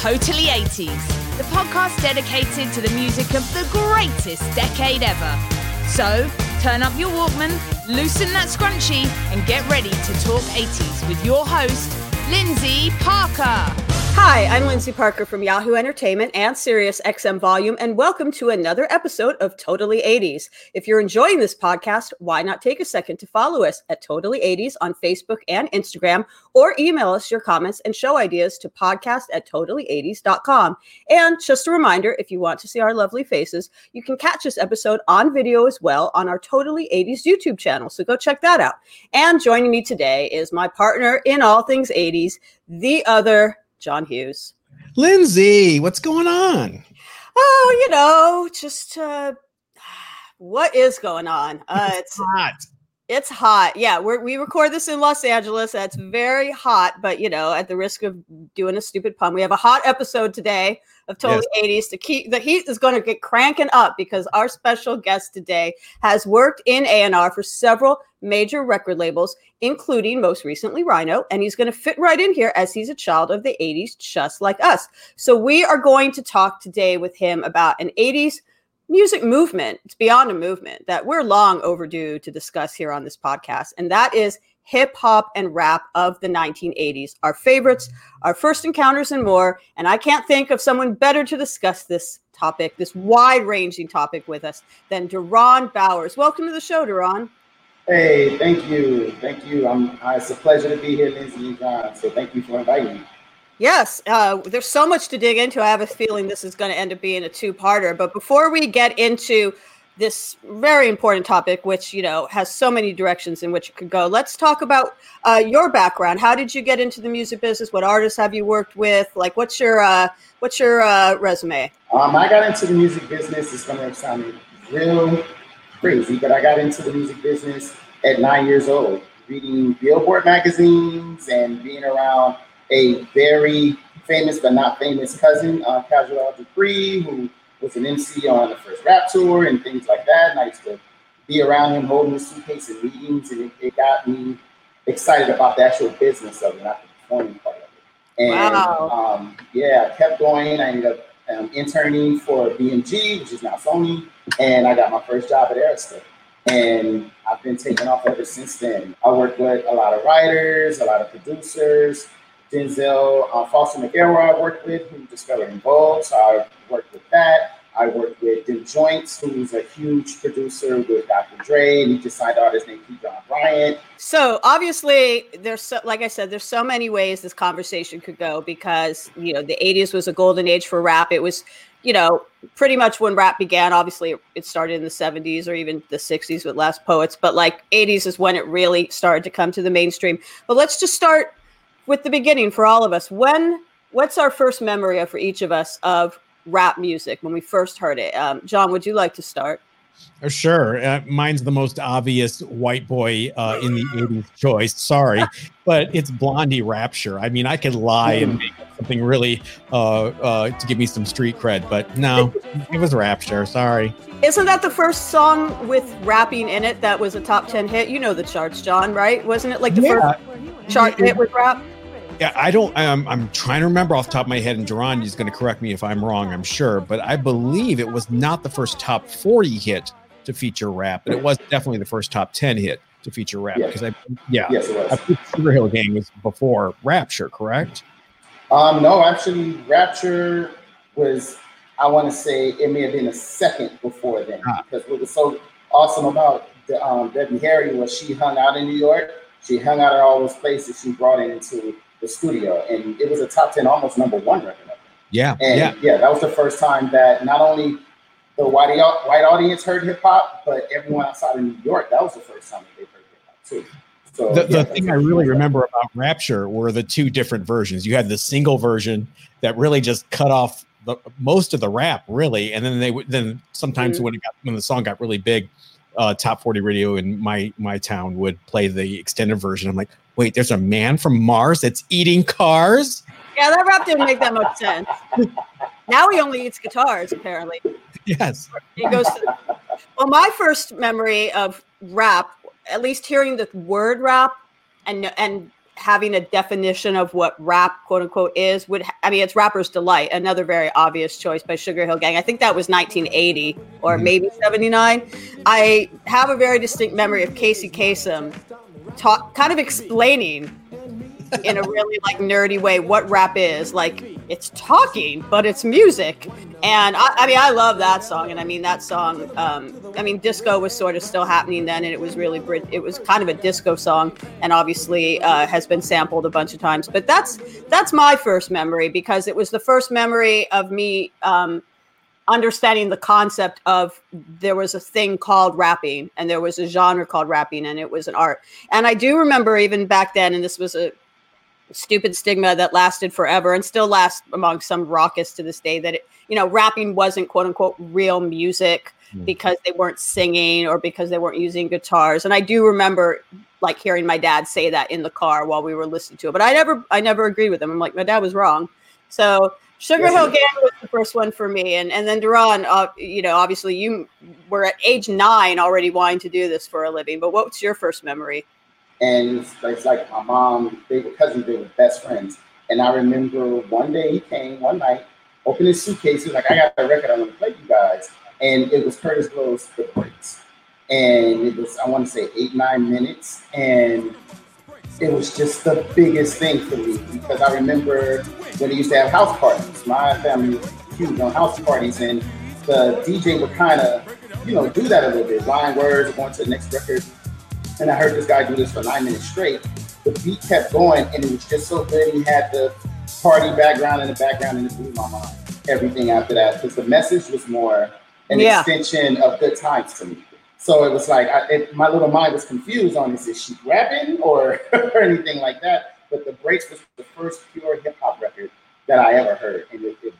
Totally 80s, the podcast dedicated to the music of the greatest decade ever. So, turn up your Walkman, loosen that scrunchie, and get ready to talk 80s with your host, Lindsay Parker. Hi, I'm Lindsay Parker from Yahoo Entertainment and Sirius XM Volume, and welcome to another episode of Totally 80s. If you're enjoying this podcast, why not take a second to follow us at Totally 80s on Facebook and Instagram, or email us your comments and show ideas to podcast at totally80s.com. And just a reminder if you want to see our lovely faces, you can catch this episode on video as well on our Totally 80s YouTube channel. So go check that out. And joining me today is my partner in all things 80s, the other John Hughes. Lindsay, what's going on? Oh, you know, just uh, what is going on? Uh, it's hot. It's hot. Yeah, we we record this in Los Angeles. That's very hot, but you know, at the risk of doing a stupid pun, we have a hot episode today of Totally yes. 80s to keep the heat is going to get cranking up because our special guest today has worked in A&R for several major record labels, including most recently Rhino, and he's going to fit right in here as he's a child of the 80s, just like us. So we are going to talk today with him about an 80s music movement. It's beyond a movement that we're long overdue to discuss here on this podcast, and that is hip hop and rap of the 1980s, our favorites, our first encounters, and more. And I can't think of someone better to discuss this topic, this wide ranging topic with us than Deron Bowers. Welcome to the show, Deron. Hey, thank you. Thank you. I'm, uh, it's a pleasure to be here, Lindsay. So thank you for inviting me. Yes, uh, there's so much to dig into. I have a feeling this is going to end up being a two-parter. But before we get into this very important topic, which you know has so many directions in which it could go, let's talk about uh, your background. How did you get into the music business? What artists have you worked with? Like, what's your uh, what's your uh, resume? Um, I got into the music business. It's going to sound real crazy, but I got into the music business at nine years old, reading Billboard magazines and being around a very famous but not famous cousin, uh, Casual Dupree, who was an MC on the first rap tour and things like that. And I used to be around him holding his suitcase in meetings, and it, it got me excited about the actual business of it, not the performing part of it. And wow. um, yeah, I kept going. I ended up um, interning for BMG, which is now Sony, and I got my first job at Arista. And I've been taking off ever since then. I work with a lot of writers, a lot of producers, Denzel uh, Foster McElroy I worked with, who discovered En Vogue, so I worked with that. I worked with Dem Jointz, who's a huge producer with Dr. Dre, and he just signed artist named P. John Bryant. So obviously, there's so, like I said, there's so many ways this conversation could go because you know the '80s was a golden age for rap. It was, you know, pretty much when rap began. Obviously, it started in the '70s or even the '60s with Last Poets, but like '80s is when it really started to come to the mainstream. But let's just start with the beginning for all of us. When what's our first memory of for each of us of rap music when we first heard it? Um, John, would you like to start? Uh, sure. Uh, mine's the most obvious white boy uh, in the 80s choice. Sorry. but it's Blondie Rapture. I mean, I could lie and make something really uh, uh, to give me some street cred, but no, it was Rapture. Sorry. Isn't that the first song with rapping in it that was a top 10 hit? You know the charts, John, right? Wasn't it like the yeah. first chart hit with rap? Yeah, I don't. I'm, I'm trying to remember off the top of my head, and Deron is going to correct me if I'm wrong. I'm sure, but I believe it was not the first top 40 hit to feature rap, but it was definitely the first top 10 hit to feature rap because I, yeah, yes, it was. I think Sugar Hill Gang was before Rapture, correct? Um, no, actually, Rapture was. I want to say it may have been a second before then ah. because what was so awesome about the, um, Debbie Harry was she hung out in New York. She hung out at all those places. She brought it into the studio, and it was a top ten, almost number one record. Yeah, and yeah, yeah. That was the first time that not only the white white audience heard hip hop, but everyone outside of New York, that was the first time that they heard hip hop too. So the, yeah, the thing I really remember about Rapture were the two different versions. You had the single version that really just cut off the most of the rap, really, and then they would then sometimes Mhm. when it got when the song got really big, uh, top forty radio in my my town would play the extended version. I'm like, wait, there's a man from Mars that's eating cars. Yeah, that rap didn't make that much sense. now he only eats guitars, apparently. Yes, He goes to well, my first memory of rap, at least hearing the word rap and and having a definition of what rap quote unquote is would i mean it's rapper's delight another very obvious choice by Sugar Hill Gang I think that was 1980 or Mhm. maybe 79 I have a very distinct memory of Casey Kasem talk kind of explaining in a really like nerdy way what rap is. Like it's talking but it's music. And I, I mean i love that song and i mean that song um, i mean disco was sort of still happening then and it was really it was kind of a disco song and obviously uh, has been sampled a bunch of times. But that's that's my first memory because it was the first memory of me um, understanding the concept of there was a thing called rapping and there was a genre called rapping and it was an art. And i do remember even back then and this was a stupid stigma that lasted forever and still lasts among some rockists to this day that it, you know rapping wasn't quote unquote real music Mm. because they weren't singing or because they weren't using guitars. And i do remember like hearing my dad say that in the car while we were listening to it but i never i never agreed with him. I'm like my dad was wrong. So sugar hill gang was the first one for me. And and then Deron uh, you know obviously you were at age nine already wanting to do this for a living but what's your first memory and it's, like my mom, they were cousins, they were best friends. And I remember one day he came one night, opened his suitcase, he was like, I got a record I want to play you guys. And it was Kurtis Blow's The Breaks. And it was, I want to say, eight, nine minutes. And it was just the biggest thing for me because I remember when he used to have house parties. My family was huge on house parties, and the DJ would kind of, you know, do that a little bit, line words, going to the next record. And I heard this guy do this for nine minutes straight. The beat kept going, and it was just so good. He had the party background in the background, and it blew my mind. Everything after that, because the message was more an Yeah. extension of good times to me. So it was like I, it, my little mind was confused on is this she rapping or, or anything like that. But the breaks was the first pure hip hop record that I ever heard, and it, it blew my mind.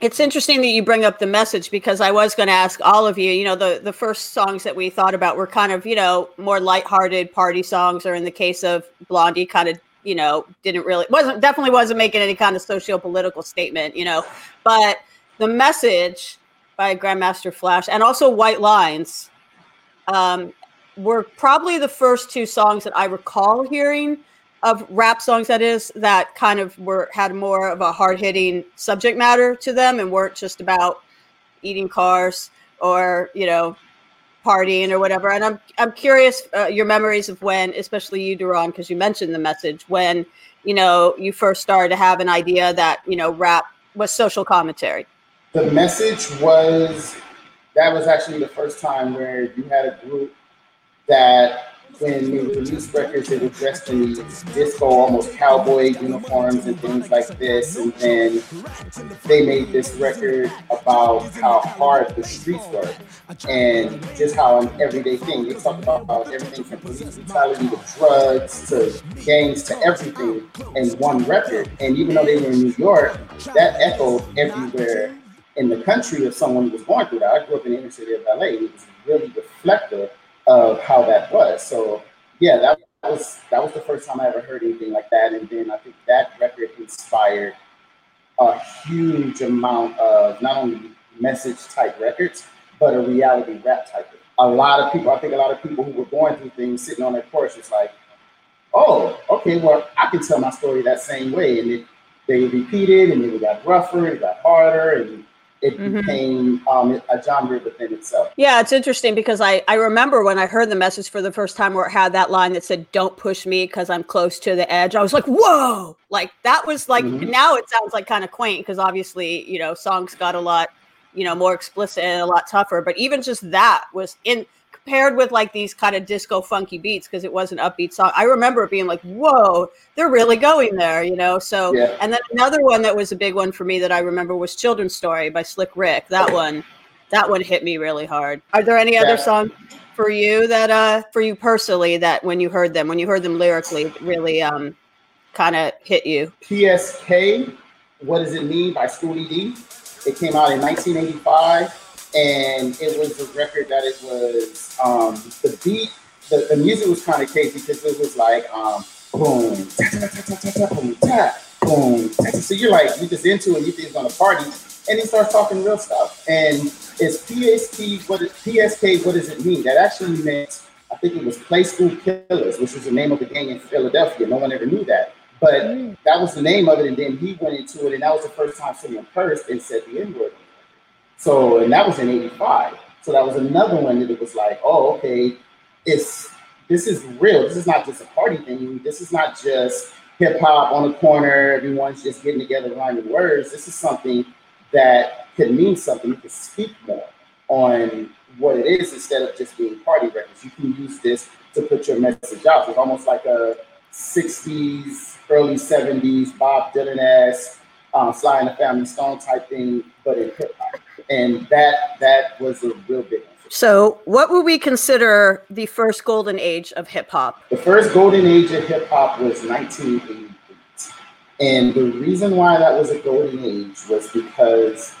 It's interesting that you bring up the message because I was going to ask all of you. You know, the the first songs that we thought about were kind of you know more lighthearted party songs, or in the case of Blondie, kind of you know didn't really wasn't definitely wasn't making any kind of socio political statement. You know, but the message by Grandmaster Flash and also White Lines um, were probably the first two songs that I recall hearing of rap songs that is that kind of were had more of a hard-hitting subject matter to them and weren't just about eating cars or you know partying or whatever. And i'm i'm curious uh, your memories of when especially you Deron because you mentioned the message when you know you first started to have an idea that you know rap was social commentary. The message was that was actually the first time where you had a group that when they released records, they were dressed in disco, almost cowboy uniforms and things like this. And then they made this record about how hard the streets were and just how an everyday thing. They talked about how everything from police brutality to drugs to gangs to everything in one record. And even though they were in New York, that echoed everywhere in the country of someone who was going through that. I grew up in the inner city of LA. It was really reflective of how that was. So yeah, that was that was the first time I ever heard anything like that. And then I think that record inspired a huge amount of not only message type records, but a reality rap type. A lot of people, I think a lot of people who were going through things sitting on their porch was like, oh, okay, well, I can tell my story that same way. And it, they repeated and it got rougher, it got harder, and it Mhm. became um, a genre within itself. Yeah, it's interesting because I, I remember when I heard the message for the first time where it had that line that said, Don't push me because I'm close to the edge. I was like, Whoa! Like that was like Mhm. now it sounds like kind of quaint because obviously, you know, songs got a lot, you know, more explicit and a lot tougher. But even just that was in paired with like these kind of disco funky beats because it was an upbeat song. I remember being like, Whoa, they're really going there, you know. So Yeah. and then another one that was a big one for me that I remember was Children's Story by Slick Rick. That one That one hit me really hard. Are there any other songs for you that uh for you personally that when you heard them, when you heard them lyrically, really um kind of hit you? PSK, What Does It Mean by Schoolly D. It came out in 1985, and it was a record that it was um, the beat, the, the music was kind of crazy because it was like um, boom, ta ta ta ta ta ta boom, ta boom. ta, ta. So you're like, you're just into it, you think it's gonna party, and he starts talking real stuff. And it's PSK, what is, PSK, what does it mean? That actually meant, I think it was Play School Killers, which was the name of the gang in Philadelphia. No one ever knew that. But that was the name of it, and then he went into it, and that was the first time someone cursed and said the N word. So, and that was in '85. So that was another one that it was like, oh, okay, it's this is real. This is not just a party thing. This is not just hip hop on the corner. Everyone's just getting together rhyming words. This is something that could mean something. You could speak more on what it is instead of just being party records. You can use this to put your message out. It's almost like a 60s, early 70s Bob Dylan esque, um, Sly and the Family Stone type thing, but in hip hop. And that that was a real big one. So, what would we consider the first golden age of hip hop? The first golden age of hip hop was 1988. And the reason why that was a golden age was because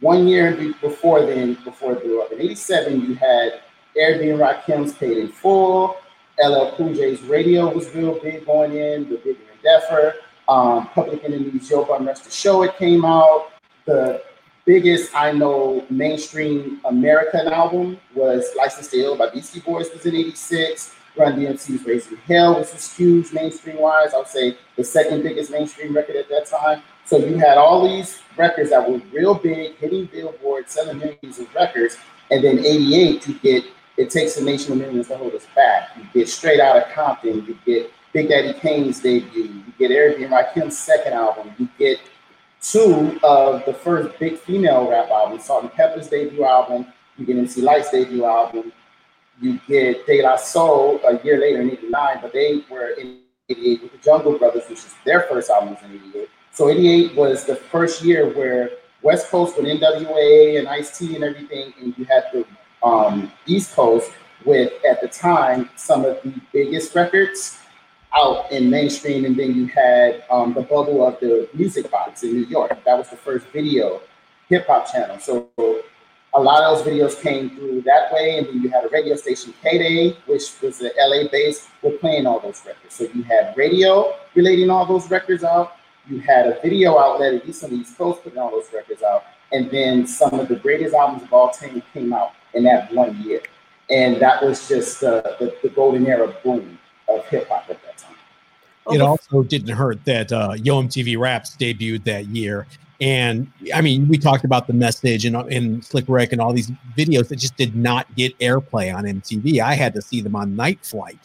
one year before then, before it blew up, in 87, you had Eric B. and Rakim's Paid in Full, LL Cool J's Radio was real big going in, The Bigger Deffer, um, Public Enemy's Yo Bum Rush the Show, it came out. The biggest I know mainstream American album was License to Ill by Beastie Boys was in 86. Run DMC's Raising Hell, which was huge mainstream wise. I would say the second biggest mainstream record at that time. So you had all these records that were real big, hitting Billboard, selling millions of records. And then 88, you get It Takes a Nation of Millions to Hold Us Back. You get Straight Out of Compton. You get Big Daddy Kane's debut. You get Eric and Rakim's second album. You get two of the first big female rap albums, Salt-N-Pepa's debut album. You get MC Lyte's debut album. You get De La Soul a year later in 89, but they were in 88 with the Jungle Brothers, which is their first album was in 88. So 88 was the first year where West Coast with NWA and Ice T and everything, and you had the um, East Coast with, at the time, some of the biggest records out in mainstream, and then you had um, the bubble of the music box in New York. That was the first video hip hop channel. So a lot of those videos came through that way, and then you had a radio station, K-Day, which was the LA base, were playing all those records. So you had radio relating all those records out. You had a video outlet, at least on the East Coast, putting all those records out. And then some of the greatest albums of all time came out in that one year. And that was just uh, the, the golden era boom of hip hop at that time. It also didn't hurt that uh, Yo MTV Raps debuted that year. And I mean, we talked about the message and, and Slick Rick and all these videos that just did not get airplay on MTV. I had to see them on Night Flight.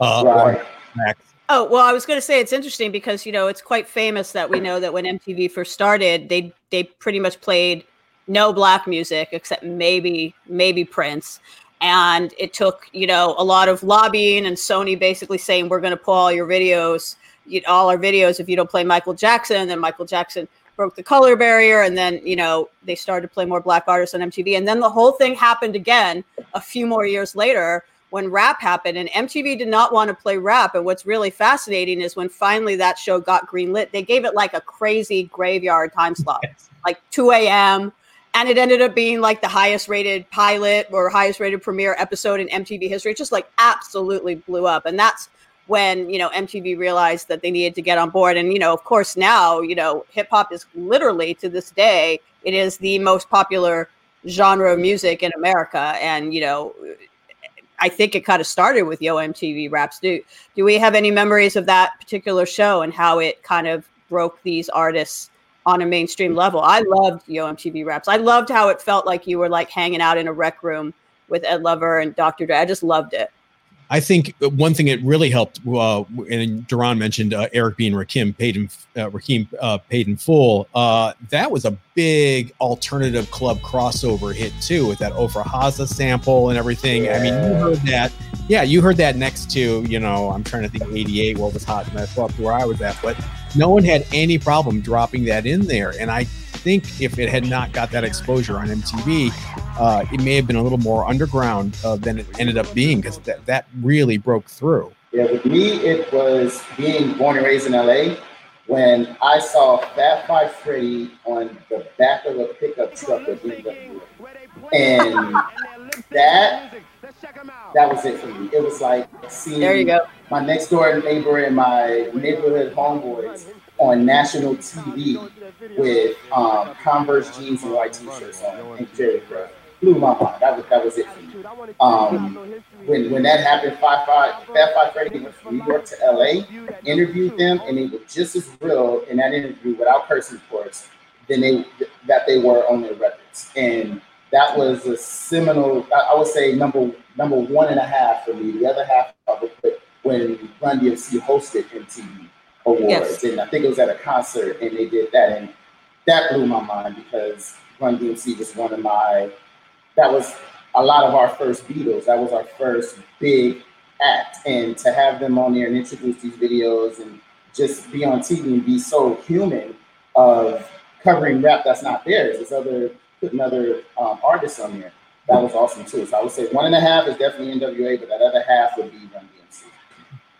Uh, Right. Max. Oh, well, I was going to say it's interesting because, you know, it's quite famous that we know that when MTV first started, they they pretty much played no black music except maybe maybe Prince. And it took, you know, a lot of lobbying and Sony basically saying we're going to pull all your videos, you, all our videos if you don't play Michael Jackson. And then Michael Jackson broke the color barrier and then, you know, they started to play more black artists on MTV. And then the whole thing happened again a few more years later when rap happened and MTV did not want to play rap. And what's really fascinating is when finally that show got greenlit, they gave it like a crazy graveyard time slot, like 2 a.m. And it ended up being like the highest rated pilot or highest rated premiere episode in MTV history. It just like absolutely blew up. And that's when, you know, MTV realized that they needed to get on board. And, you know, of course, now, you know, hip hop is literally to this day, it is the most popular genre of music in America. And, you know, I think it kind of started with Yo MTV Raps. Do do we have any memories of that particular show and how it kind of broke these artists on a mainstream level? I loved Yo MTV Raps. I loved how it felt like you were like hanging out in a rec room with Ed Lover and Dr. Dre. I just loved it. I think one thing that really helped, uh, and Deron mentioned uh, Eric B. and Rakim paid in, uh, Rakim uh, paid in full. Uh, that was a big alternative club crossover hit too, with that Ofra Haza sample and everything. I mean, you heard that. Yeah, you heard that next to you know. I'm trying to think. 88, what was hot in that club where I was at, but no one had any problem dropping that in there. And I think if it had not got that exposure on MTV, uh, it may have been a little more underground uh, than it ended up being because that, that really broke through. Yeah, with me, it was being born and raised in LA when I saw Fab Five Freddy on the back of a pickup truck with NWA. And that that was it for me. It was like seeing There you go. my next door neighbor and my neighborhood homeboys on national TV with um, Converse jeans and white t-shirts on and Jerry Bro. Blew my mind. That was that was it for me. Um, when when that happened, Five Five Fab Five Freddy went from New York to LA, interviewed them, and they were just as real in that interview without cursing, of course, than they that they were on their records. And that was a seminal. I, would say number number one and a half for me. The other half I would put when Run DMC hosted MTV Awards, Yes. and I think it was at a concert, and they did that, and that blew my mind because Run DMC was one of my. That was a lot of our first Beatles. That was our first big act, and to have them on there and introduce these videos and just be on TV and be so human of covering rap that's not theirs. It's other putting other um, artists on there. That was awesome too. So I would say one and a half is definitely NWA, but that other half would be Run DMC.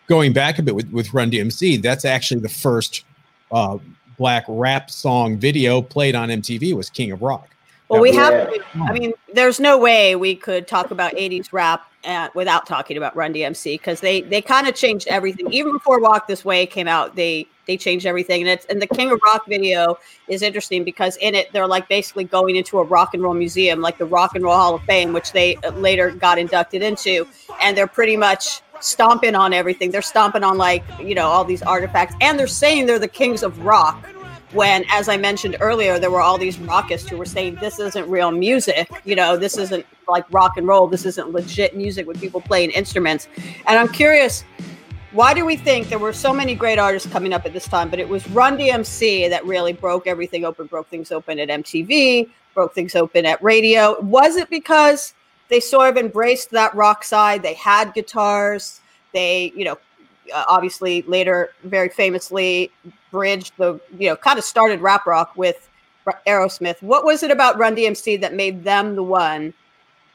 Going back a bit with, with Run DMC, that's actually the first uh, black rap song video played on MTV was King of Rock. Well, we have. to- I mean, there's no way we could talk about '80s rap uh, without talking about Run DMC because they they kind of changed everything. Even before Walk This Way came out, they they changed everything. And it's and the King of Rock video is interesting because in it they're like basically going into a rock and roll museum, like the Rock and Roll Hall of Fame, which they uh, later got inducted into, and they're pretty much stomping on everything. They're stomping on like you know all these artifacts, and they're saying they're the kings of rock when as i mentioned earlier there were all these rockists who were saying this isn't real music. You know this isn't like rock and roll. This isn't legit music with people playing instruments. And i'm curious why do we think there were so many great artists coming up at this time but it was run dmc that really broke everything open broke things open at mtv broke things open at radio? Was it because they sort of embraced that rock side? They had guitars. They you know obviously later very famously bridged the you know kind of started rap rock with Aerosmith. What was it about Run DMC that made them the one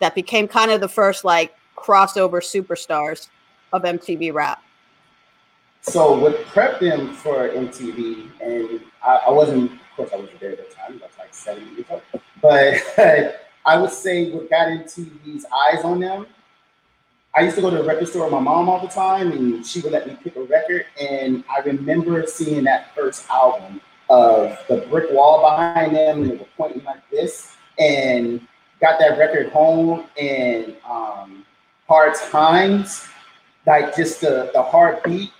that became kind of the first like crossover superstars of MTV rap? So what prepped them for MTV, and I, I wasn't, of course, I wasn't there at the time. I was like seven years old, but I would say what got MTV's eyes on them. I used to go to the record store with my mom all the time, and she would let me pick a record. And I remember seeing that first album of the brick wall behind them, and they were pointing like this, and got that record home, and um, Hard Times, like just the the heartbeat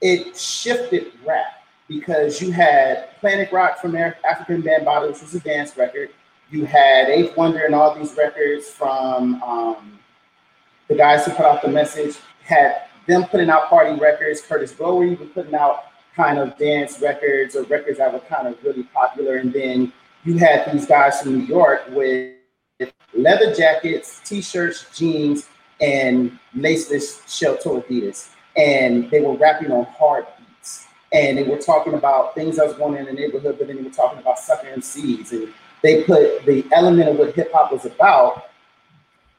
it shifted rap because you had Planet Rock from Afrika Bambaataa, which was a dance record. You had Eighth Wonder and all these records from um, the guys who put out the message. Had them putting out party records. Kurtis Blow were even putting out kind of dance records or records that were kind of really popular. And then you had these guys from New York with leather jackets, t-shirts, jeans, and laceless shell-toe Adidas and they were rapping on hard beats. And they were talking about things that was going on in the neighborhood, but then they were talking about sucker MCs. And they put the element of what hip hop was about,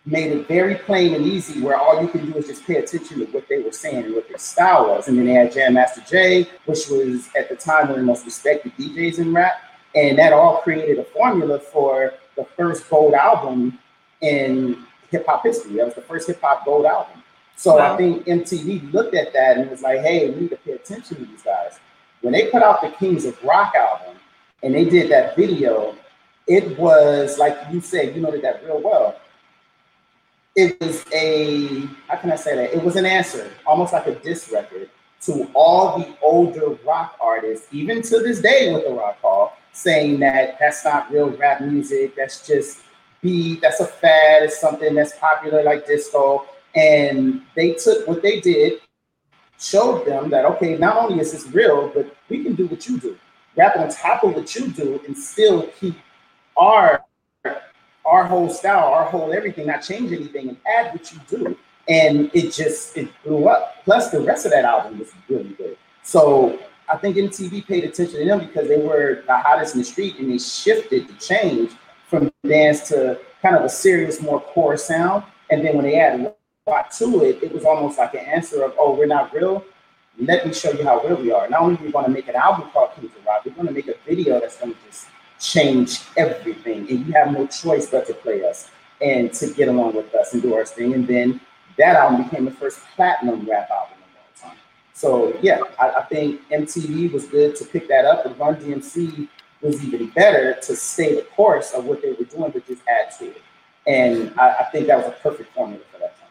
made it very plain and easy where all you can do is just pay attention to what they were saying and what their style was. And then they had Jam Master Jay, which was at the time one of the most respected DJs in rap. And that all created a formula for the first gold album in hip hop history. That was the first hip hop gold album. So Wow. I think MTV looked at that and was like, hey, we need to pay attention to these guys. When they put out the Kings of Rock album and they did that video, it was like you said, you know did that real well. It was a, how can I say that? It was an answer, almost like a diss record to all the older rock artists, even to this day with the Rock Hall, saying that that's not real rap music. That's just beat. That's a fad. It's something that's popular like disco. And they took what they did, showed them that okay, not only is this real, but we can do what you do. Rap on top of what you do and still keep our our whole style, our whole everything, not change anything and add what you do. And it just it blew up. Plus the rest of that album was really good. So I think MTV paid attention to them because they were the hottest in the street and they shifted the change from dance to kind of a serious, more core sound. And then when they added rock to it, it was almost like an answer of, oh, we're not real. Let me show you how real we are. Not only are we going to make an album called Kings of Rock, we're going to make a video that's going to just change everything. And you have no choice but to play us and to get along with us and do our thing. And then that album became the first platinum rap album of all time. So yeah, I, I think MTV was good to pick that up, and Run DMC was even better to stay the course of what they were doing, but just add to it. And I, I think that was a perfect formula for that time.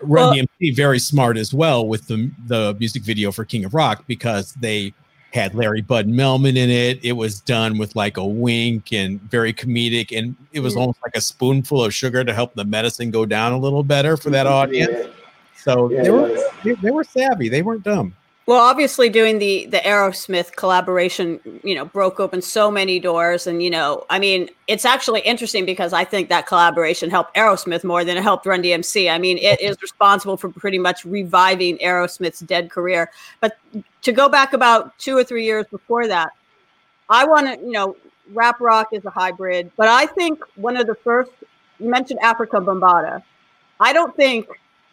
Run well, DMC very smart as well with the the music video for King of Rock because they had Larry Bud Melman in it. It was done with like a wink and very comedic, and it was mm. almost like a spoonful of sugar to help the medicine go down a little better for that mm-hmm. audience. Yeah. So yeah, they were they, they were savvy. They weren't dumb. Well, obviously, doing the the Aerosmith collaboration, you know, broke open so many doors, and you know, I mean, it's actually interesting because I think that collaboration helped Aerosmith more than it helped Run DMC. I mean, it is responsible for pretty much reviving Aerosmith's dead career. But to go back about two or three years before that, I want to, you know, rap rock is a hybrid, but I think one of the first you mentioned Afrika Bambaataa. I don't think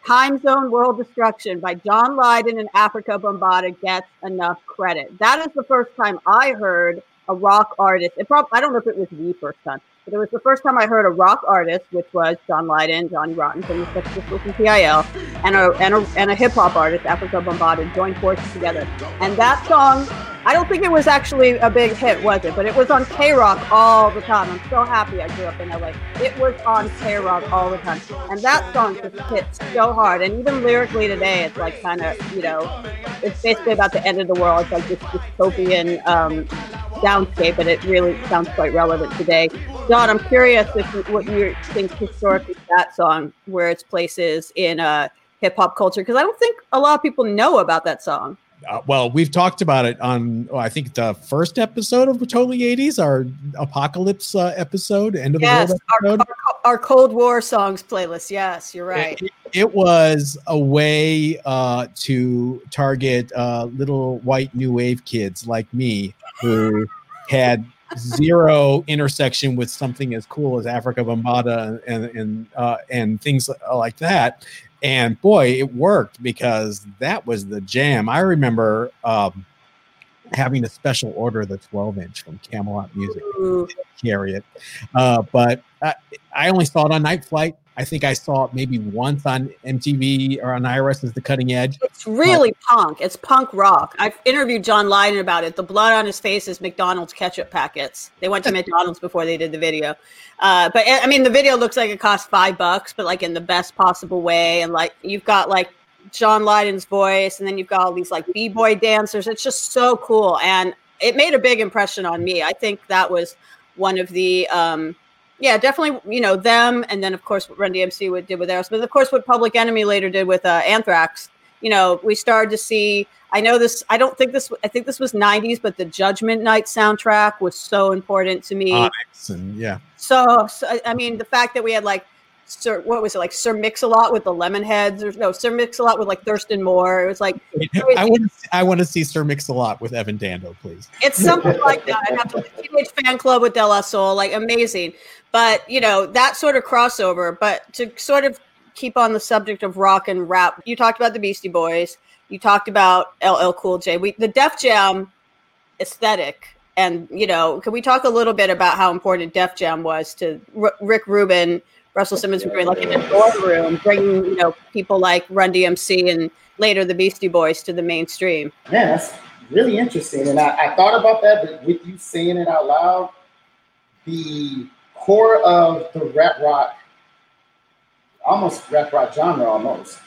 Time Zone World Destruction by John Lydon and Afrika Bambaataa gets enough credit. That is the first time I heard a rock artist. It prob- I don't know if it was the first time, but it was the first time I heard a rock artist, which was John Lydon, Johnny Rotten from the Sex Pistols and PIL, and a, and a, and a hip hop artist, Afrika Bambaataa, joined forces together. And that song I don't think it was actually a big hit, was it? But it was on KROQ all the time. I'm so happy I grew up in LA. It was on KROQ all the time. And that song just hits so hard. And even lyrically today, it's like kind of, you know, it's basically about the end of the world. It's like this dystopian um, soundscape, but it really sounds quite relevant today. John, I'm curious if what you think historically that song, where its place is in uh, hip hop culture, because I don't think a lot of people know about that song uh, well, we've talked about it on, oh, I think, the first episode of Totally 80s, our apocalypse uh, episode, end of yes, the world episode. Our, our, Cold War songs playlist. Yes, you're right. It, it was a way uh, to target uh, little white new wave kids like me who had zero intersection with something as cool as Afrika Bambaataa and and uh, and things like that. And boy, it worked because that was the jam. I remember um, having a special order the 12 inch from Camelot Music. Carry it, uh, but I, I only saw it on Night Flight. I think I saw it maybe once on MTV or on IRS as the cutting edge. It's really but, punk. It's punk rock. I've interviewed John Lydon about it. The blood on his face is McDonald's ketchup packets. They went to McDonald's before they did the video. Uh, but I mean, the video looks like it cost five bucks, but like in the best possible way. And like you've got like John Lydon's voice, and then you've got all these like b boy dancers. It's just so cool, and it made a big impression on me. I think that was one of the um, yeah, definitely. You know them, and then of course what Run DMC did with Aerosmith. But of course, what Public Enemy later did with uh, Anthrax. You know, we started to see. I know this. I don't think this. I think this was '90s, but the Judgment Night soundtrack was so important to me. Onyx and yeah. So, so I mean, the fact that we had like Sir, what was it like Sir Mix-a-Lot with the Lemonheads? Or no, Sir Mix-a-Lot with like Thurston Moore. It was like I want I want to see Sir Mix-a-Lot with Evan Dando, please. It's something like that. I have the Teenage Fanclub with De La Soul, like amazing. But you know that sort of crossover. But to sort of keep on the subject of rock and rap, you talked about the Beastie Boys. You talked about LL Cool J. We the Def Jam aesthetic and you know can we talk a little bit about how important def jam was to R- rick rubin Russell Simmons would bring like in the dorm room, bringing you know people like Run DMC and later the Beastie Boys to the mainstream. Man, that's really interesting. And I, I thought about that, but with you saying it out loud, the core of the rap rock, almost rap rock genre, almost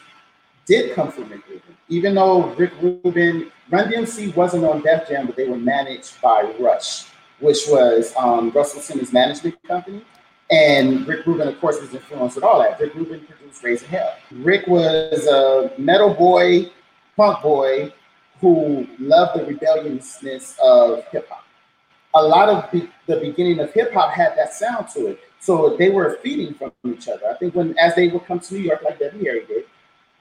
did come from Rick Rubin. Even though Rick Rubin, Run DMC wasn't on Def Jam, but they were managed by Rush, which was um, Russell Simmons' management company. And Rick Rubin, of course, was influenced with all that. Rick Rubin produced Raising Hell. Rick was a metal boy, punk boy who loved the rebelliousness of hip hop. A lot of be- the beginning of hip hop had that sound to it. So they were feeding from each other. I think when as they would come to New York, like Debbie Harry did,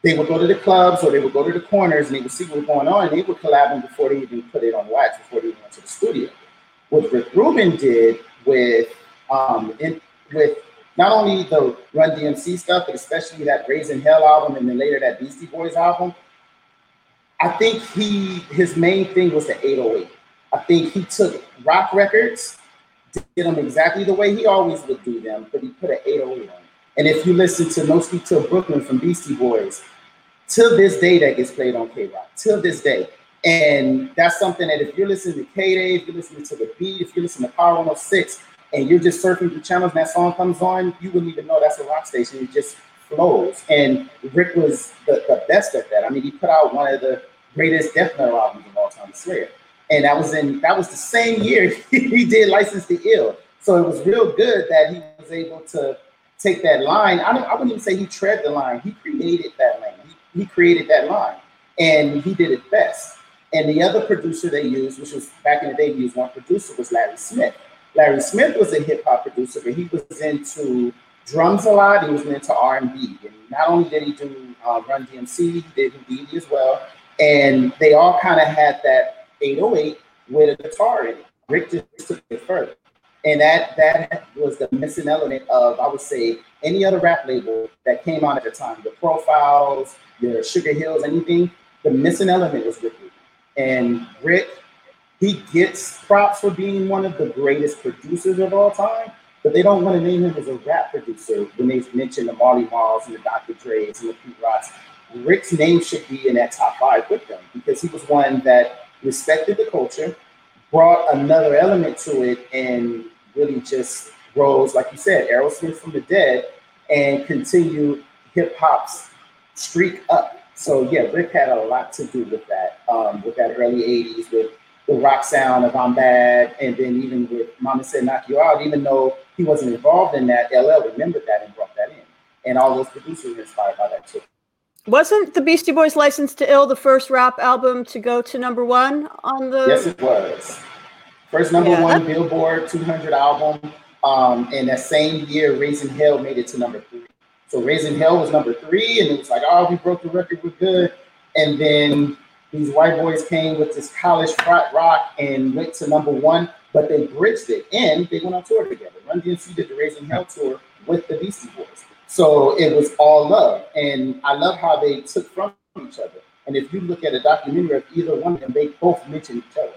they would go to the clubs or they would go to the corners and they would see what was going on and they would collab before they even put it on wax, before they even went to the studio. What Rick Rubin did with um, in, with not only the Run DMC stuff, but especially that Raising Hell album and then later that Beastie Boys album. I think he his main thing was the 808. I think he took rock records, did them exactly the way he always would do them, but he put an 808 on. And if you listen to No Sleep Till Brooklyn from Beastie Boys, till this day that gets played on KROQ, till this day. And that's something that if you're listening to K Day, if you're listening to the beat, if you're listening to Power 106, and you're just surfing through channels and that song comes on, you wouldn't even know that's a rock station. It just flows. And Rick was the, the best at that. I mean, he put out one of the greatest death metal albums of all time, Slayer. And that was in that was the same year he did License to Ill. So it was real good that he was able to take that line. I don't I wouldn't even say he tread the line. He created that lane. He, he created that line. And he did it best. And the other producer they used, which was back in the day, he used one producer, was Larry Smith. Larry Smith was a hip hop producer, but he was into drums a lot. He was into R and B, and not only did he do uh, Run DMC, he did Whodini as well. And they all kind of had that 808 with a guitar in it. Rick just took it further, and that that was the missing element of I would say any other rap label that came out at the time. The Profiles, your Sugar Hills, anything. The missing element was Rick and Rick, he gets props for being one of the greatest producers of all time, but they don't want to name him as a rap producer when they mention the Marley Marls and the Dr. Dre's and the Pete Rocks. Rick's name should be in that top five with them because he was one that respected the culture, brought another element to it, and really just rose, like you said, Aerosmith from the dead, and continued hip hop's streak up. So yeah, Rick had a lot to do with that, um, with that early '80s, with the rock sound of "I'm Bad," and then even with "Mama Said Knock You Out." Even though he wasn't involved in that, LL remembered that and brought that in, and all those producers were inspired by that too. Wasn't the Beastie Boys' "License to Ill" the first rap album to go to number one on the? Yes, it was. First number yeah, one Billboard 200 album, um, and that same year, "Raising Hell" made it to number three. So Raising Hell was number three, and it was like, oh, we broke the record, we're good. And then these white boys came with this college frat rock and went to number one, but they bridged it and they went on tour together. Run DMC did the Raising Hell tour with the Beastie Boys. So it was all love. And I love how they took from each other. And if you look at a documentary of either one of them, they both mention each other.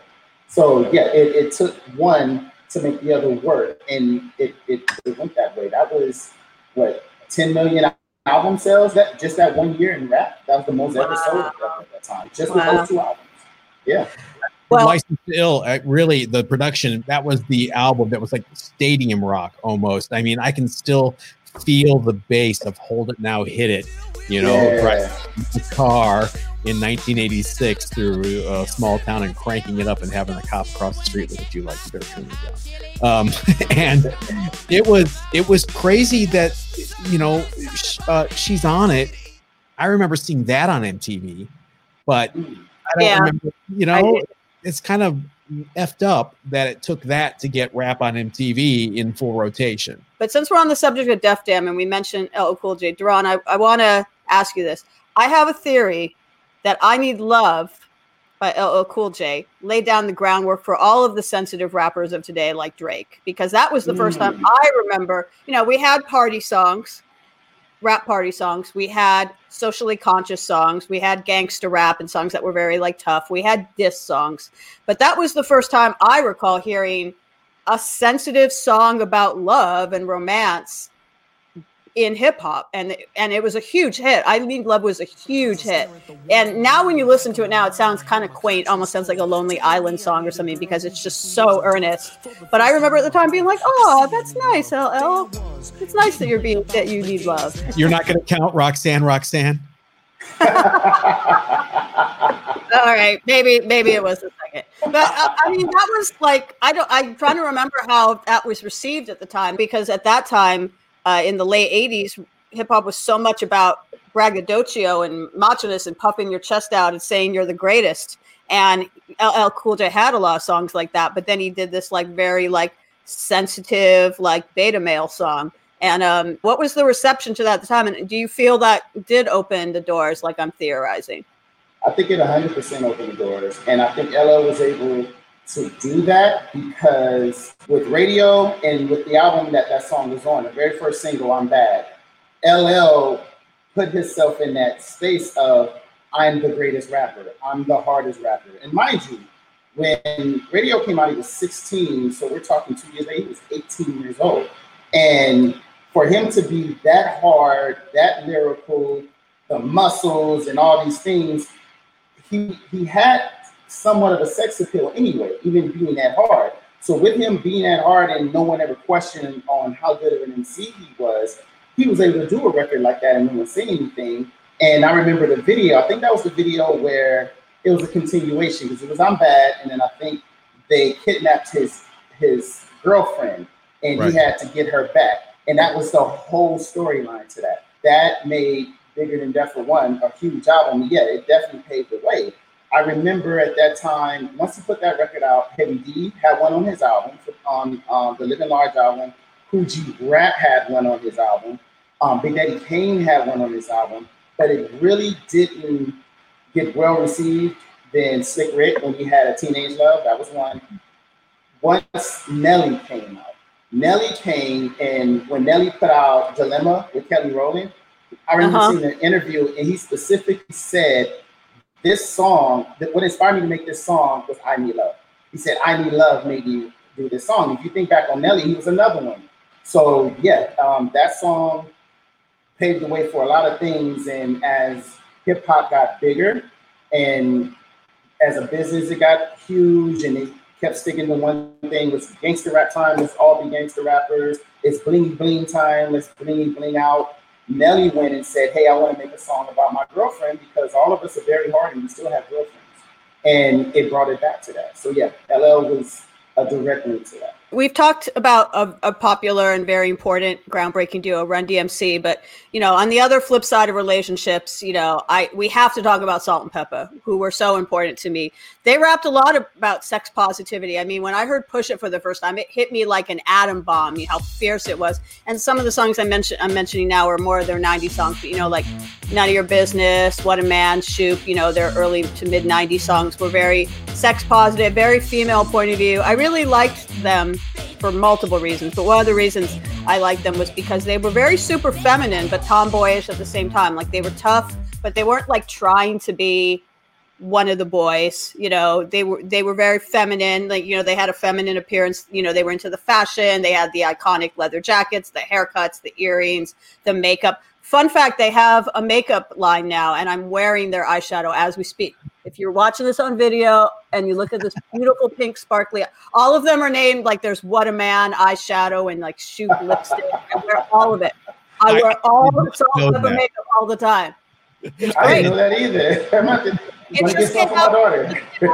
So yeah, it, it took one to make the other work. And it, it, it went that way. That was what 10 million album sales that just that one year in rap. That was the most wow. ever sold at that time, just wow. with those two albums. Yeah. Well, License to Ill, uh, really, the production that was the album that was like stadium rock almost. I mean, I can still feel the bass of "Hold It Now, Hit It," you know, yeah. right the car in 1986 through a small town and cranking it up and having a cop across the street look at you like they're turning down. Um, and it was it was crazy that you know uh, she's on it. I remember seeing that on MTV, but I don't yeah. remember. You know, it's kind of effed up that it took that to get rap on MTV in full rotation. But since we're on the subject of Def Jam and we mentioned LL Cool J, Deron, I, I want to ask you this. I have a theory that I Need Love by LL Cool J laid down the groundwork for all of the sensitive rappers of today, like Drake, because that was the mm. first time mm. I remember. You know, we had party songs, rap party songs, we had socially conscious songs, we had gangster rap and songs that were very like tough, we had diss songs, but that was the first time I recall hearing a sensitive song about love and romance in hip hop, and and it was a huge hit. I Need Love was a huge hit, and now when you listen to it now, it sounds kind of quaint, almost sounds like a Lonely Island song or something because it's just so earnest. But I remember at the time being like, "Oh, that's nice, LL. It's nice that you're being that you need love." You're not going to count Roxanne, Roxanne. All right, maybe maybe it was the second, but uh, I mean that was like I don't. I'm trying to remember how that was received at the time because at that time uh, in the late 80s, hip hop was so much about braggadocio and machiness and puffing your chest out and saying you're the greatest. And LL Cool J had a lot of songs like that, but then he did this like very like sensitive like beta male song. And um, what was the reception to that at the time? And do you feel that did open the doors, like I'm theorizing? I think it 100% opened the doors, and I think LL was able to do that because with radio and with the album that that song was on, the very first single, I'm Bad, LL put himself in that space of I'm the greatest rapper, I'm the hardest rapper. And mind you, when radio came out, he was 16, so we're talking two years later, he was 18 years old. And for him to be that hard, that lyrical, the muscles and all these things, he he had somewhat of a sex appeal anyway, even being that hard. So with him being that hard and no one ever questioned on how good of an MC he was, he was able to do a record like that and no one say anything. And I remember the video. I think that was the video where it was a continuation because it was I'm bad, and then I think they kidnapped his his girlfriend, and right. he had to get her back, and that was the whole storyline to that. That made Bigger and Deffer One a huge album. Yeah, it definitely paved the way. I remember at that time, once he put that record out, Heavy D had one on his album, on um, the Living Large album. G Rap had one on his album. Um, Big Daddy Kane had one on his album, but it really didn't get well received. Then Slick Rick, when he had a Teenage Love, that was one. Once Nelly came out, Nelly came, and when Nelly put out Dilemma with Kelly Rowland, I remember uh-huh. seeing an interview, and he specifically said this song, that what inspired me to make this song was I Need Love. He said, I Need Love made me do this song. If you think back on Nelly, he was another one. So yeah, um, that song paved the way for a lot of things. And as hip hop got bigger and as a business, it got huge and it kept sticking to one thing. It's gangster rap time. Let's all be gangster rappers. It's bling bling time. Let's bling bling out. Nelly went and said, Hey, I want to make a song about my girlfriend because all of us are very hard and we still have girlfriends. And it brought it back to that. So, yeah, LL was a direct link to that. We've talked about a, a, popular and very important groundbreaking duo, Run DMC, but you know, on the other flip side of relationships, you know, I we have to talk about Salt-N-Pepa, who were so important to me. They rapped a lot about sex positivity. I mean, when I heard "Push It" for the first time, it hit me like an atom bomb. You know how fierce it was. And some of the songs I mentioned, I'm mentioning now, are more of their '90s songs. But, you know, like "None of Your Business," "What a Man," "Shoop." You know, their early to mid '90s songs were very sex positive, very female point of view. I really liked them for multiple reasons, but one of the reasons I liked them was because they were very super feminine, but tomboyish at the same time. Like they were tough, but they weren't like trying to be one of the boys you know? They were they were very feminine like you know they had a feminine appearance you know they were into the fashion they had the iconic leather jackets the haircuts the earrings the makeup. Fun fact they have a makeup line now and i'm wearing their eyeshadow as we speak if you're watching this on video and you look at this beautiful pink sparkly, all of them are named like there's What a Man eyeshadow and like Shoop lipstick. I wear all of it. I wear all the salt makeup all the time. I didn't know that either. It just came out,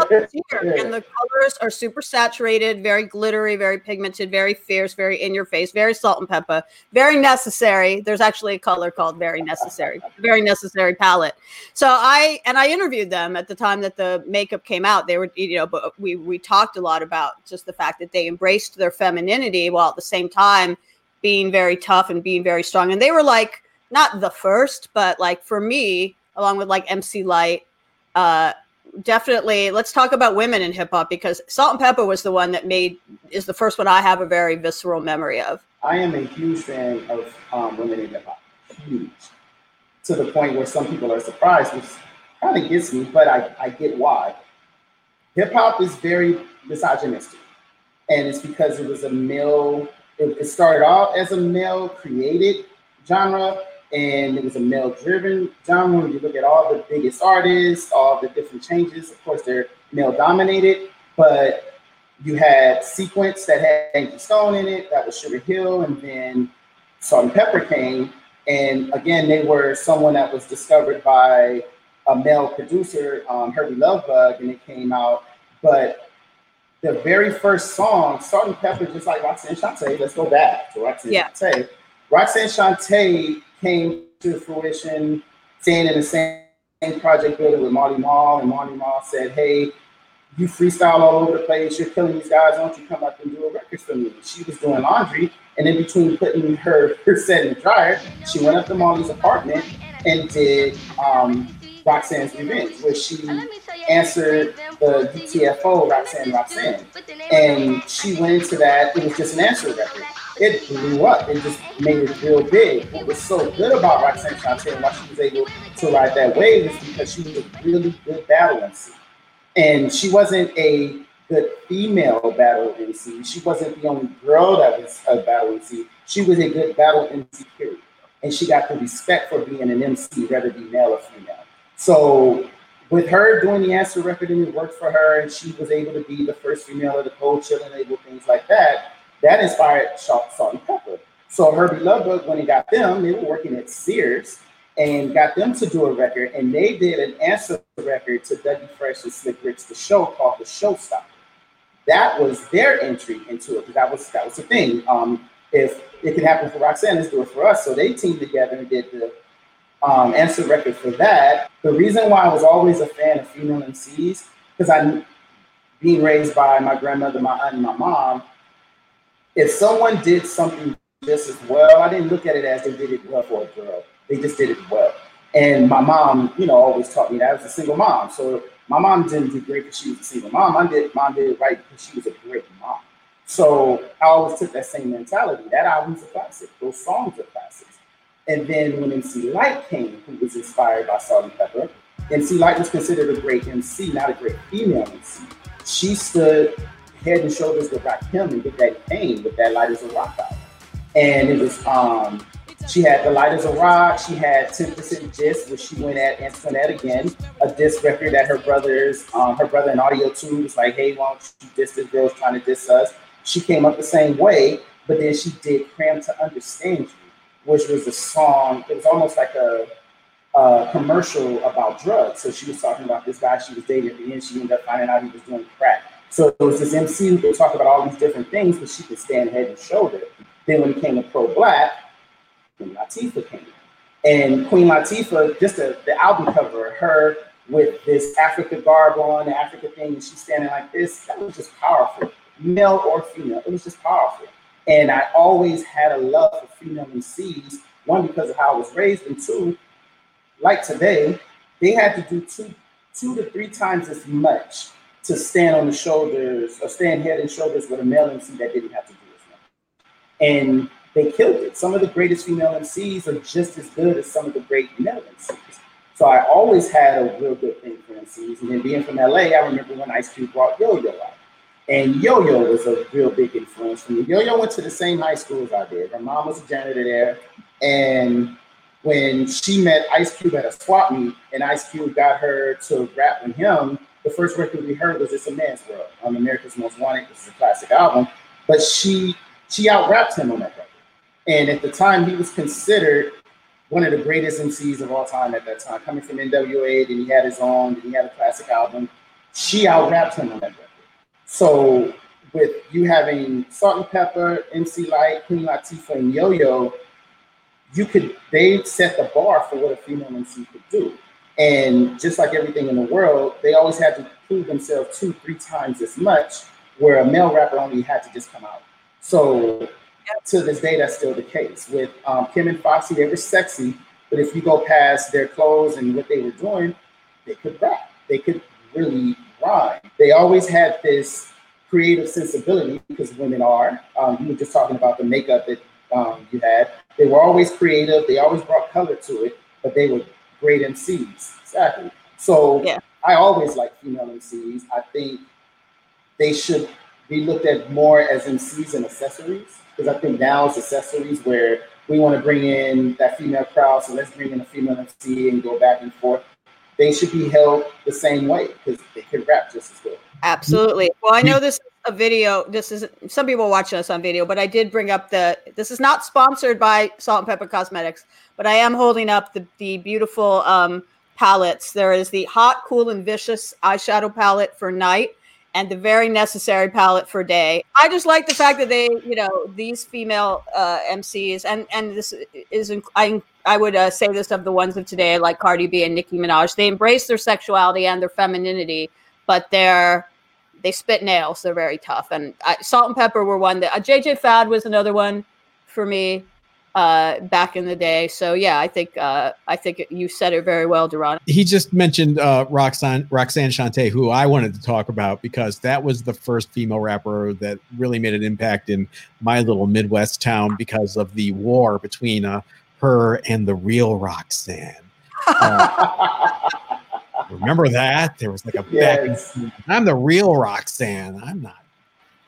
this year, and the colors are super saturated, very glittery, very pigmented, very fierce, very in your face, very Salt-N-Pepa, very necessary. There's actually a color called very necessary, very necessary palette. So I and I interviewed them at the time that the makeup came out. They were, you know, but we we talked a lot about just the fact that they embraced their femininity while at the same time being very tough and being very strong. And they were like not the first, but like for me, along with like MC Lyte, uh, definitely let's talk about women in hip hop because Salt-N-Pepa was the one that made is the first one I have a very visceral memory of. I am a huge fan of um, women in hip hop, huge, to the point where some people are surprised, which kind of gets me, but I, I get why. Hip hop is very misogynistic, and it's because it was a male. It, it started off as a male created genre, and it was a male driven genre. When you look at all the biggest artists, all the different changes, of course, they're male dominated, but you had Sequence that had Angie Stone in it, that was Sugar Hill, and then Salt-N-Pepa came. And again, they were someone that was discovered by a male producer, um, Hurby Luv Bug, and it came out. But the very first song, Salt-N-Pepa, just like Roxanne Shante, let's go back to Roxanne yeah. Shante. Roxanne Shante came to fruition, staying in the same project building with Marley Marl, and Marley Marl said, "Hey, you freestyle all over the place. You're killing these guys. Why don't you come up and do a record for me?" She was doing laundry, and in between putting her, her set in the dryer, she went up to Marley's apartment and did um, Roxanne's Revenge, where she answered the UTFO Roxanne Roxanne. And she went into that, it was just an answer record. It blew up. It just made it real big. What was so good about Roxanne Shante and why she was able to ride that wave is because she was a really good battle MC. And she wasn't a good female battle MC. She wasn't the only girl that was a battle MC. She was a good battle MC, period. And she got the respect for being an MC, whether be male or female. So with her doing the answer record and it worked for her, and she was able to be the first female of the Cold Chillin' label, things like that, that inspired Salt, Salt-N-Pepa. So Hurby Luv Bug, when he got them, they were working at Sears and got them to do a record, and they did an answer record to Dougie Fresh and Slick Rick's The Show called The Showstopper. That was their entry into it that was that was the thing. Um, if it can happen for Roxanne, let's do it for us. So they teamed together and did the um, answer record for that. The reason why I was always a fan of female MCs, because I, being raised by my grandmother, my aunt, and my mom, if someone did something just as well, I didn't look at it as they did it well for a girl. They just did it well. And my mom, you know, always taught me that I was a single mom. So my mom didn't do great because she was a single mom. I did mom did it right because she was a great mom. So I always took that same mentality. That album's a classic. Those songs are classics. And then when MC Lyte came, who was inspired by Salt-N-Pepa, MC Lyte was considered a great MC, not a great female MC. She stood head and shoulders with Rakim and Big Daddy Kane with that Lyte as a Rock album. And it was um she had The Lyte as a Rock, she had 10% Gist, where she went at Antoinette again, a diss record that her brothers, um, her brother in Audio 2 was like, hey, why don't you diss this girl's trying to diss us? She came up the same way, but then she did Cram to Understand You which was a song. It was almost like a, a, commercial about drugs. So she was talking about this guy she was dating. At the end, she ended up finding out he was doing crack. So it was this MC who could talk about all these different things, but she could stand head and shoulder. Then when it came to pro black, Queen Latifah came. And Queen Latifah, just the, the album cover, her with this Africa garb on, the Africa thing, and she's standing like this, that was just powerful. Male or female, it was just powerful. And I always had a love for female MCs, one because of how I was raised, and two, like today, they had to do two, two to three times as much to stand on the shoulders or stand head and shoulders with a male MC that didn't have to do as much. And they killed it. Some of the greatest female MCs are just as good as some of the great male MCs. So I always had a real good thing for MCs. And then being from LA, I remember when Ice Cube brought Yo Yo out. And Yo Yo was a real big influence for me. Yo Yo went to the same high school as I did. Her mom was a janitor there. And when she met Ice Cube at a swap meet, and Ice Cube got her to rap with him, the first record we heard was "It's a Man's World" on America's Most Wanted. This is a classic album, but she she out him on that record. And at the time, he was considered one of the greatest MCs of all time at that time. Coming from NWA, then he had his own, then he had a classic album. She out him on that record. So with you having Salt-N-Pepa, MC Lyte, Queen Latifah, and Yo Yo, you could they set the bar for what a female MC could do. And just like everything in the world, they always had to prove themselves two, three times as much, where a male rapper only had to just come out. So to this day, that's still the case. With um, Kim and Foxy, they were sexy, but if you go past their clothes and what they were doing, they could rap. They could really rhyme. They always had this creative sensibility because women are. Um, you were just talking about the makeup that um, you had. They were always creative. They always brought color to it, but they were great MCs. Exactly. So yeah. I always like female MCs. I think they should be looked at more as MCs and accessories because I think now it's accessories where we want to bring in that female crowd. So let's bring in a female MC and go back and forth they should be held the same way because they can rap just as good. Absolutely. Well, I know this is a video. This is some people watching us on video, but I did bring up the. This is not sponsored by Salt-N-Pepa Cosmetics, but I am holding up the the beautiful um, palettes. There is the hot, cool, and vicious eyeshadow palette for night and the very necessary palette for day. I just like the fact that they, you know, these female uh, MCs, and and this is I I would uh, say this of the ones of today, like Cardi B and Nicki Minaj. They embrace their sexuality and their femininity, but they're they spit nails. They're very tough. And I, Salt-N-Pepa were one that uh, JJ Fad was another one for me. Uh, back in the day. So yeah, I think uh, I think you said it very well, Deron. He just mentioned uh, Roxanne Roxanne Shante, who I wanted to talk about because that was the first female rapper that really made an impact in my little Midwest town because of the war between uh, her and the real Roxanne. Uh, remember that? There was like a yes. back. I'm the real Roxanne. I'm not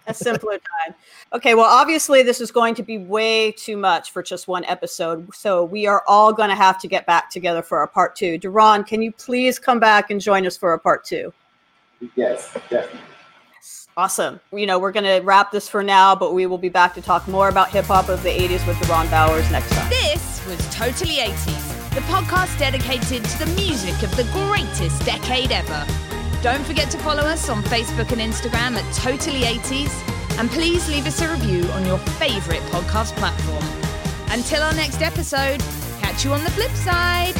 a simpler time. Okay, well, obviously, this is going to be way too much for just one episode. So we are all going to have to get back together for a part two. Deron, can you please come back and join us for a part two? Yes, definitely. Awesome. You know, we're going to wrap this for now, but we will be back to talk more about hip hop of the 80s with Deron Bowers next time. This was Totally 80s, the podcast dedicated to the music of the greatest decade ever. Don't forget to follow us on Facebook and Instagram at Totally 80s. And please leave us a review on your favourite podcast platform. Until our next episode, catch you on the flip side.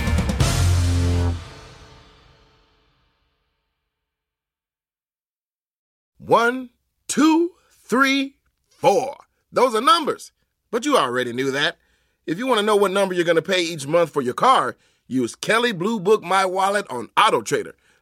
One, two, three, four. Those are numbers. But you already knew that. If you want to know what number you're going to pay each month for your car, use Kelley Blue Book My Wallet on Auto Trader.